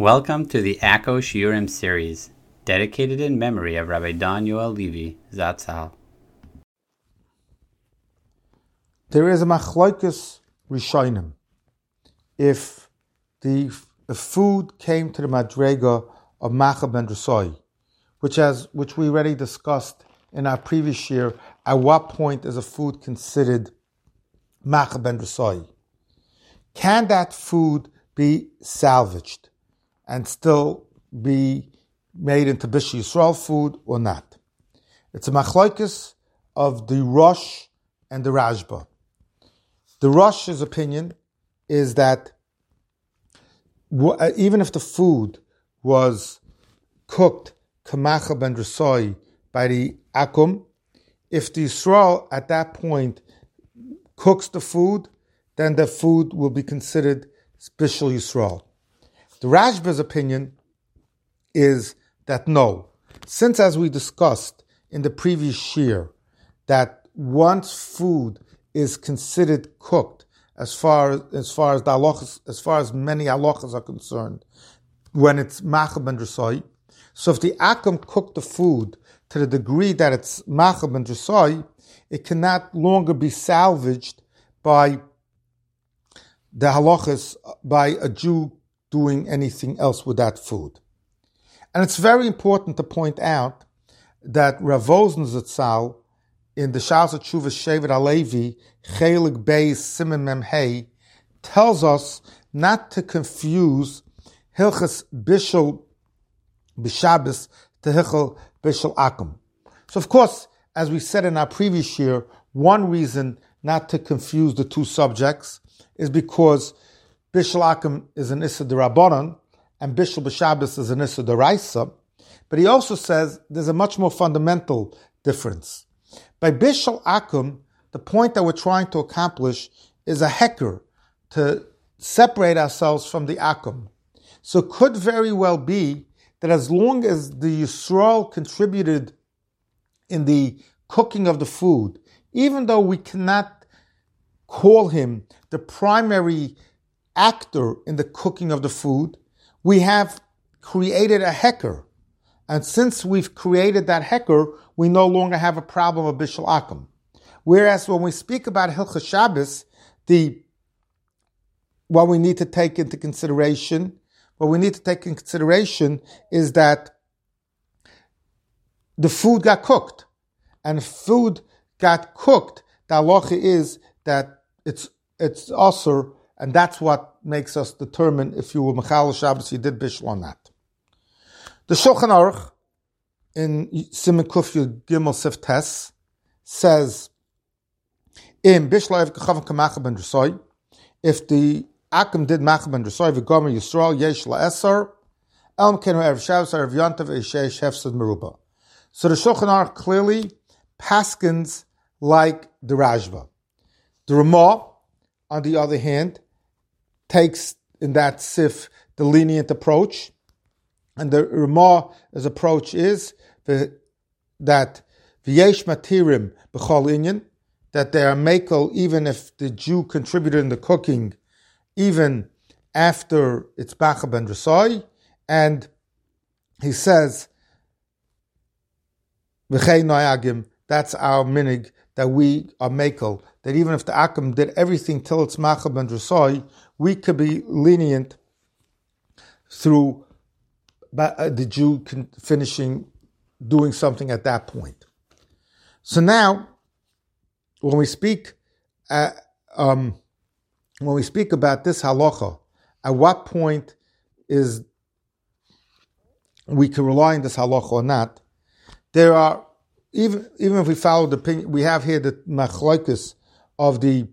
Welcome to the Akko Shiurim series, dedicated in memory of Rabbi Don Yoel Levi, Zatzal. There is a machloikus rishonim. If the food came to the madrega of Macha ben Drasoi, which which we already discussed in our previous year, at what point is a food considered Macha ben Drasoi? Can that food be salvaged and still be made into Bish Yisrael food or not? It's a machloikus of the Rosh and the Rashba. The Rosh's opinion is that uh, even if the food was cooked kamacha ben drasoi by the akum, if the Yisrael at that point cooks the food, then the food will be considered Bishul Yisrael. The Rashba's opinion is that no, since as we discussed in the previous year, that once food is considered cooked as far as, far as the as far as many halachas are concerned, when it's macha ben drasai. So if the akum cooked the food to the degree that it's macha ben drasai, it cannot longer be salvaged by the halachas by a Jew doing anything else with that food. And it's very important to point out that Rav Zatzal in the Shas Tshuva Shevet HaLevi, Chelik Beis Simon Mem Hey, tells us not to confuse Hilchas Bishul B'Shabbos to Hilchel Bishul Akum. So, of course, as we said in our previous year, one reason not to confuse the two subjects is because Bishul Akum is an Issa Rabbanon and Bishul B'Shabbos is an Issa Raisa. But he also says there's a much more fundamental difference. By Bishul Akum, the point that we're trying to accomplish is a hecker to separate ourselves from the Akum. So it could very well be that as long as the Yisrael contributed in the cooking of the food, even though we cannot call him the primary actor in the cooking of the food, we have created a hecker. And since we've created that hecker, we no longer have a problem of Bishul Akum. Whereas when we speak about Hilchah Shabbos, the what we need to take into consideration, what we need to take in consideration is that the food got cooked. And food got cooked, the halacha is that it's it's usher, and that's what makes us determine if you were Mechal Shabbos, you did Bishul or not. The Shulchan Aruch in Simon Kufyu Gimel Sif Tes says, in Bishlav Kachav Kamach ben Drasoy, if the Akim did Mach ben Drasoy v'gomer Yisrael yesh la'esar, elm kenu erev Shabbos erev Yontav eishesh hefsed meruba. So the Shulchan Aruch clearly paskins like the Rashba. The Ramah, on the other hand, takes in that sif the lenient approach, and the Ramah's approach is that v'yesh matirim b'chol inyan, that they are makel even if the Jew contributed in the cooking, even after it's macha ben drasai, and he says v'chei noyagim. That's our minig that we are makel. That even if the akim did everything till it's macha ben drasai, we could be lenient through uh, the Jew finishing doing something at that point. So now, when we speak, uh, um, when we speak about this halacha, at what point is we can rely on this halacha or not? There are even even if we follow the opinion, we have here the machloikus of the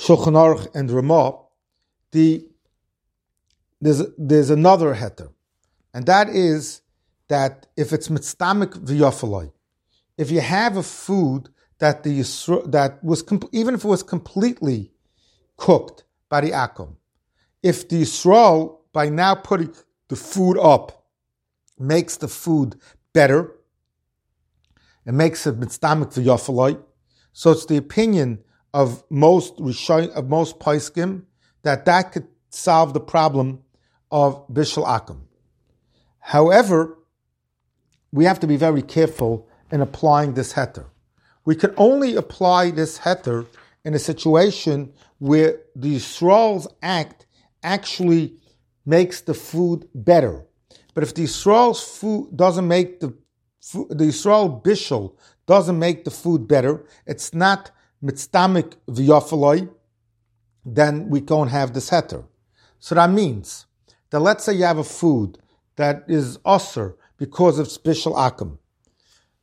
Shulchan Aruch and Ramah. The there's there's another heter, and that is that if it's mitztamik v'yafaloi, if you have a food that the that was even if it was completely cooked by the akum, if the Yisrael by now putting the food up makes the food better, it makes it mitztamik v'yafaloi. So it's the opinion of most of most paiskim that that could solve the problem of Bishul Akum. However, we have to be very careful in applying this heter. We can only apply this heter in a situation where the Yisrael's act actually makes the food better. But if the Yisrael's food doesn't make the the Yisrael bishul doesn't make the food better, it's not mitztamik v'yafaloi, then we don't have this heter. So that means that let's say you have a food that is usser because of bishul akum,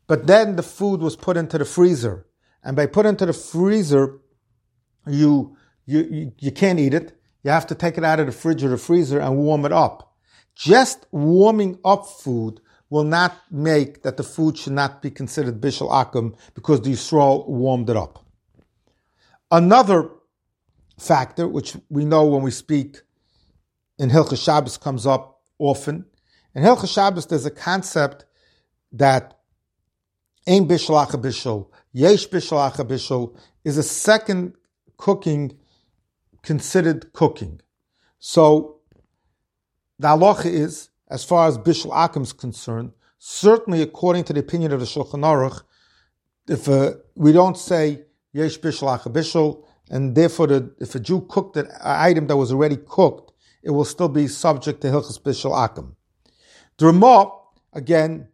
but then the food was put into the freezer, and by put into the freezer, you you, you, you can't eat it. You have to take it out of the fridge or the freezer and warm it up. Just warming up food will not make that the food should not be considered bishul akum because the Yisrael warmed it up. Another factor, which we know when we speak in Hilchah Shabbos comes up often. In Hilchah Shabbos, there's a concept that Ein Bishul Bishul, Yesh Bishul Bishul is a second cooking considered cooking. So the halacha is, as far as Bishul Akim is concerned, certainly according to the opinion of the Shulchan Aruch, if uh, we don't say Yesh Bishul Bishul, and therefore the, if a Jew cooked an item that was already cooked, it will still be subject to Hilchas Bishul Akim. The again,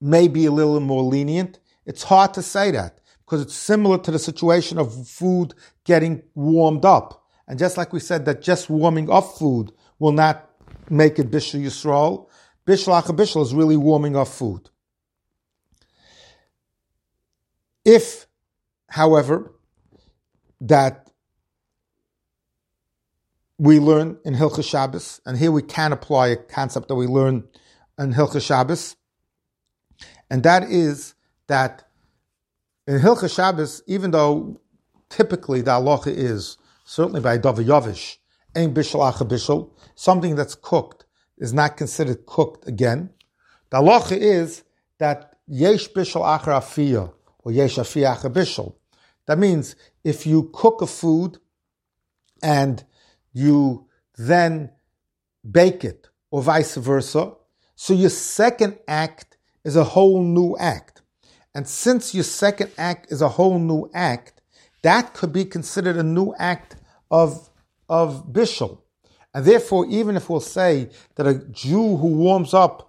may be a little more lenient. It's hard to say that because it's similar to the situation of food getting warmed up. And just like we said that just warming up food will not make it Bishul Yisrael, Bishul Bishul is really warming up food. If, however, that we learn in Hilchah Shabbos, and here we can apply a concept that we learn in Hilchah Shabbos, and that is that in Hilchah Shabbos, even though typically the halacha is certainly by Davi Yavish, Ein Bishul Acha Bishul, something that's cooked is not considered cooked again. The halacha is that Yesh Bishul Acha Afiyah, or Yesh Afiyah Acha Bishul. That means if you cook a food and you then bake it, or vice versa, so your second act is a whole new act. And since your second act is a whole new act, that could be considered a new act of, of Bishul. And therefore, even if we'll say that a Jew who warms up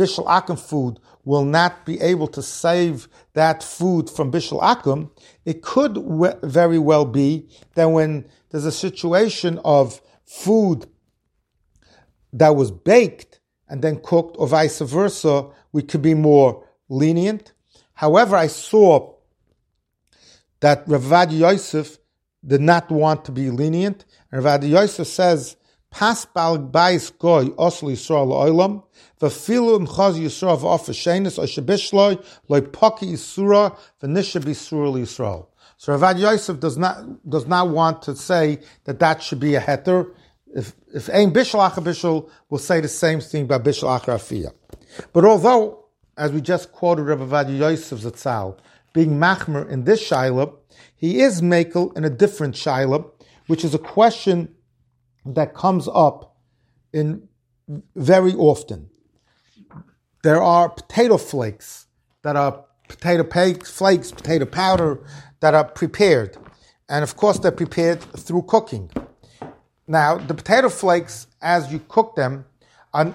Bishul Akum food will not be able to save that food from Bishul Akum, it could very well be that when there's a situation of food that was baked and then cooked, or vice versa, we could be more lenient. However, I saw that Ravad Yosef did not want to be lenient. And Ravad Yosef says, Pas bal bais goy osli Yisrael oilam, v'filu im chaz Yisrael v'of v'shenis o shebishloi loy poki Yisura v'nisha b'Yisrael Yisrael. So Ravad Yosef does not, does not want to say that that should be a heter. If, if ein bishul acha bishul, will say the same thing by bishul acha afiyah. But although as we just quoted Rabbi Ovadia Yosef Zatzal, being Machmer in this Shaila, he is Makel in a different Shaila, which is a question that comes up in very often. There are potato flakes that are potato flakes, potato powder that are prepared. And of course, they're prepared through cooking. Now, the potato flakes, as you cook them,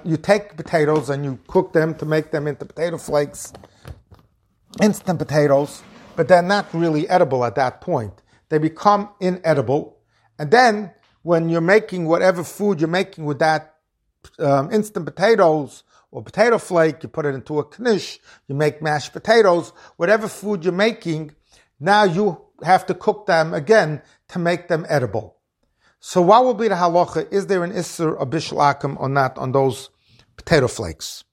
you take potatoes and you cook them to make them into potato flakes, instant potatoes, but they're not really edible at that point. They become inedible. And then when you're making whatever food you're making with that um, instant potatoes or potato flake, you put it into a knish, you make mashed potatoes, whatever food you're making, now you have to cook them again to make them edible. So what will be the halacha? Is there an isser of bishul akum or not on those potato flakes?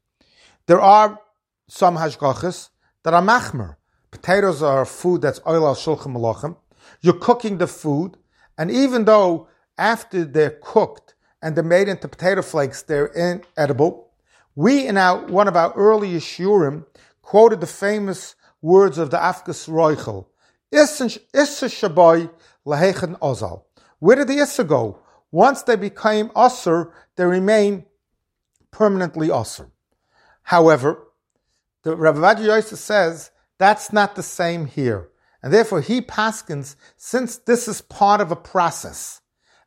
There are some hashgachas that are machmer. Potatoes are food that's oil al shulchan malachim. You're cooking the food, and even though after they're cooked and they're made into potato flakes, they're inedible. We, in our, one of our early shurim, quoted the famous words of the Avkas Roichel, Issa Shaboy Lahechen Ozal. Where did the Issa go? once they became usr, they remain permanently usr. However, the Rav Yosef says that's not the same here. And therefore he paskins, since this is part of a process,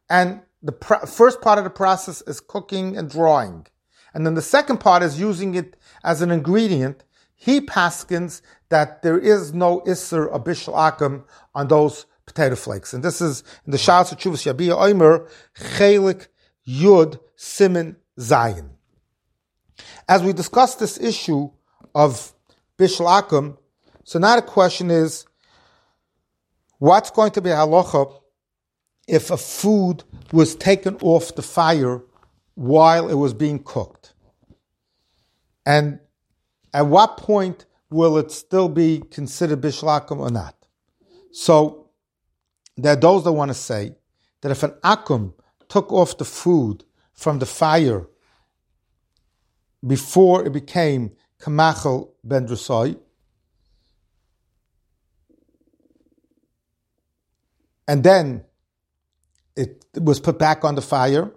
and the pr- first part of the process is cooking and drawing, and then the second part is using it as an ingredient, he paskins that there is no Isser of Bishul Akum on those potato flakes. And this is in the Shas of Chuvas Yabia Omer, Chelik Yud Simin Zayin. As we discuss this issue of Bishul Akum, so now the question is, what's going to be halacha if a food was taken off the fire while it was being cooked? And at what point will it still be considered bishlakum or not? So there are those that want to say that if an akum took off the food from the fire before it became kamachel ben and then it was put back on the fire,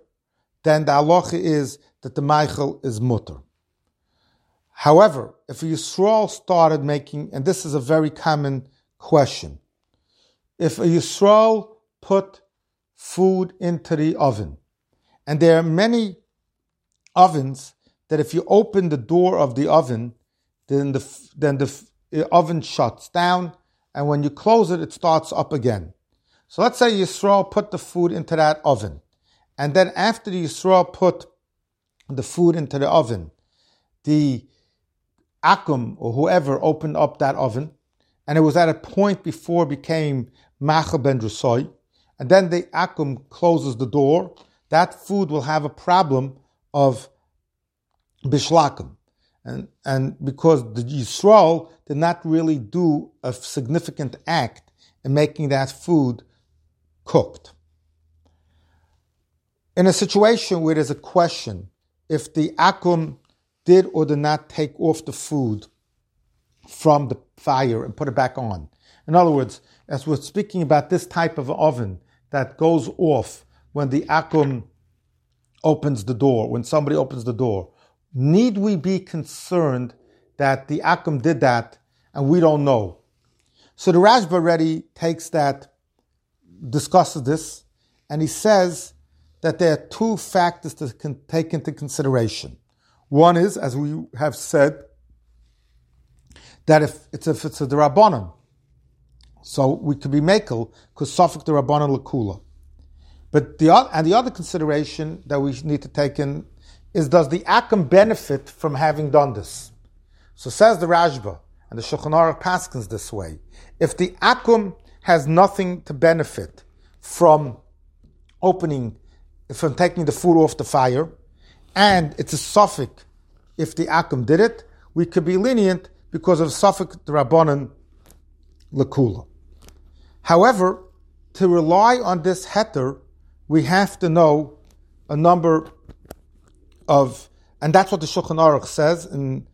then the halacha is that the Michael is mutter. However, if a Yisrael started making, and this is a very common question, if a Yisrael put food into the oven, and there are many ovens that if you open the door of the oven, then the then the oven shuts down, and when you close it, it starts up again. So let's say Yisrael put the food into that oven, and then after Yisrael put the food into the oven, the Akum or whoever opened up that oven, and it was at a point before it became Macha Drusoy, and then the Akum closes the door, that food will have a problem of Bishlakim. And, and because the Yisrael did not really do a significant act in making that food cooked. In a situation where there's a question if the Akum did or did not take off the food from the fire and put it back on. In other words, as we're speaking about this type of oven that goes off when the akum opens the door, when somebody opens the door, need we be concerned that the akum did that and we don't know? So the Rashba already takes that, discusses this, and he says that there are two factors to take into consideration. One is, as we have said, that if it's if it's a derabanan, so we could be makel because suffik derabanan lakula. But the and the other consideration that we need to take in is does the akum benefit from having done this? So says the Rashba and the Shulchan Aruch paskins this way: if the akum has nothing to benefit from opening, from taking the food off the fire, and it's a suffix if the Akum did it, we could be lenient because of suffix Rabbanan Lakula. However, to rely on this heter, we have to know a number of, and that's what the Shulchan Aruch says, and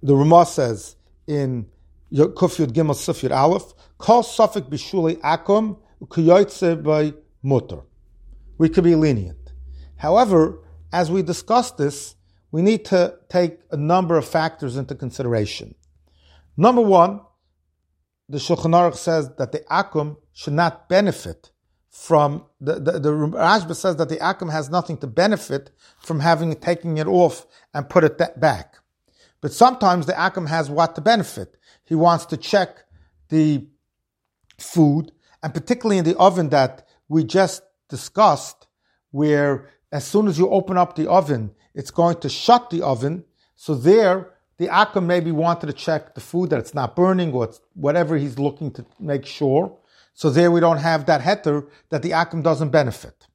the Ramah says in Kufyud Gimel Sufyud Aleph, call suffix bishuli akum kuyoytze by mutter. We could be lenient. However, as we discuss this, we need to take a number of factors into consideration. Number one, the Shulchan Aruch says that the akum should not benefit from the, the, the Rashba says that the akum has nothing to benefit from having taking it off and put it back. But sometimes the akum has what to benefit. He wants to check the food, and particularly in the oven that we just discussed, where as soon as you open up the oven, it's going to shut the oven. So there, the Akum maybe wanted to check the food that it's not burning or whatever he's looking to make sure. So there we don't have that heter that the Akum doesn't benefit.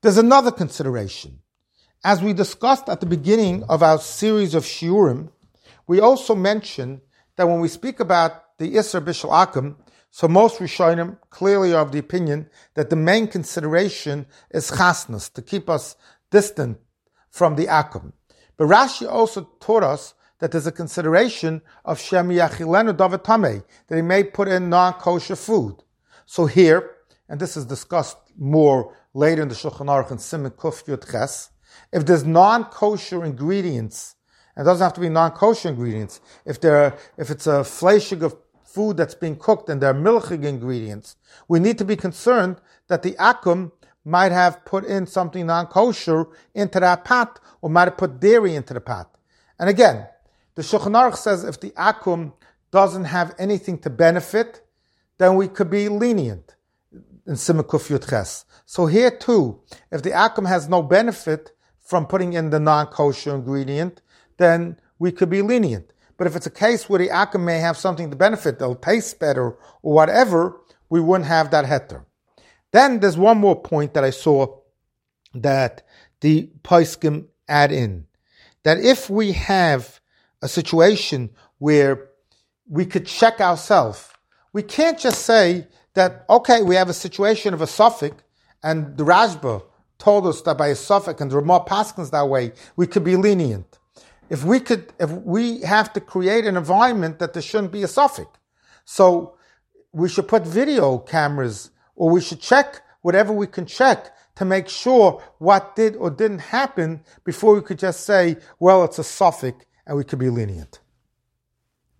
There's another consideration. As we discussed at the beginning of our series of Shiurim, we also mentioned that when we speak about the Isser Bishul Akum, so most Rishonim clearly are of the opinion that the main consideration is chasnus, to keep us distant from the akum. But Rashi also taught us that there's a consideration of Shem Yachilenu Davatame, that he may put in non-kosher food. So here, and this is discussed more later in the Shulchan Aruch and Simon Kuf Yud Ches. If there's non-kosher ingredients, it doesn't have to be non-kosher ingredients, if there, if it's a fleshig of food that's being cooked and there are milchig ingredients, we need to be concerned that the akum might have put in something non-kosher into that pot, or might have put dairy into the pot. And again, the Shulchan Aruch says if the akum doesn't have anything to benefit, then we could be lenient in Simakuf Yudches. So here too, if the akum has no benefit from putting in the non-kosher ingredient, then we could be lenient. But if it's a case where the akum may have something to benefit, they'll taste better or whatever, we wouldn't have that heter. Then there's one more point that I saw that the Paiskim add in. That if we have a situation where we could check ourselves, we can't just say that, okay, we have a situation of a suffix, and the Rashba told us that by a suffix, and the more paskins that way, we could be lenient. If we could, if we have to create an environment that there shouldn't be a suffix. So we should put video cameras or we should check whatever we can check to make sure what did or didn't happen before we could just say, well, it's a suffix and we could be lenient.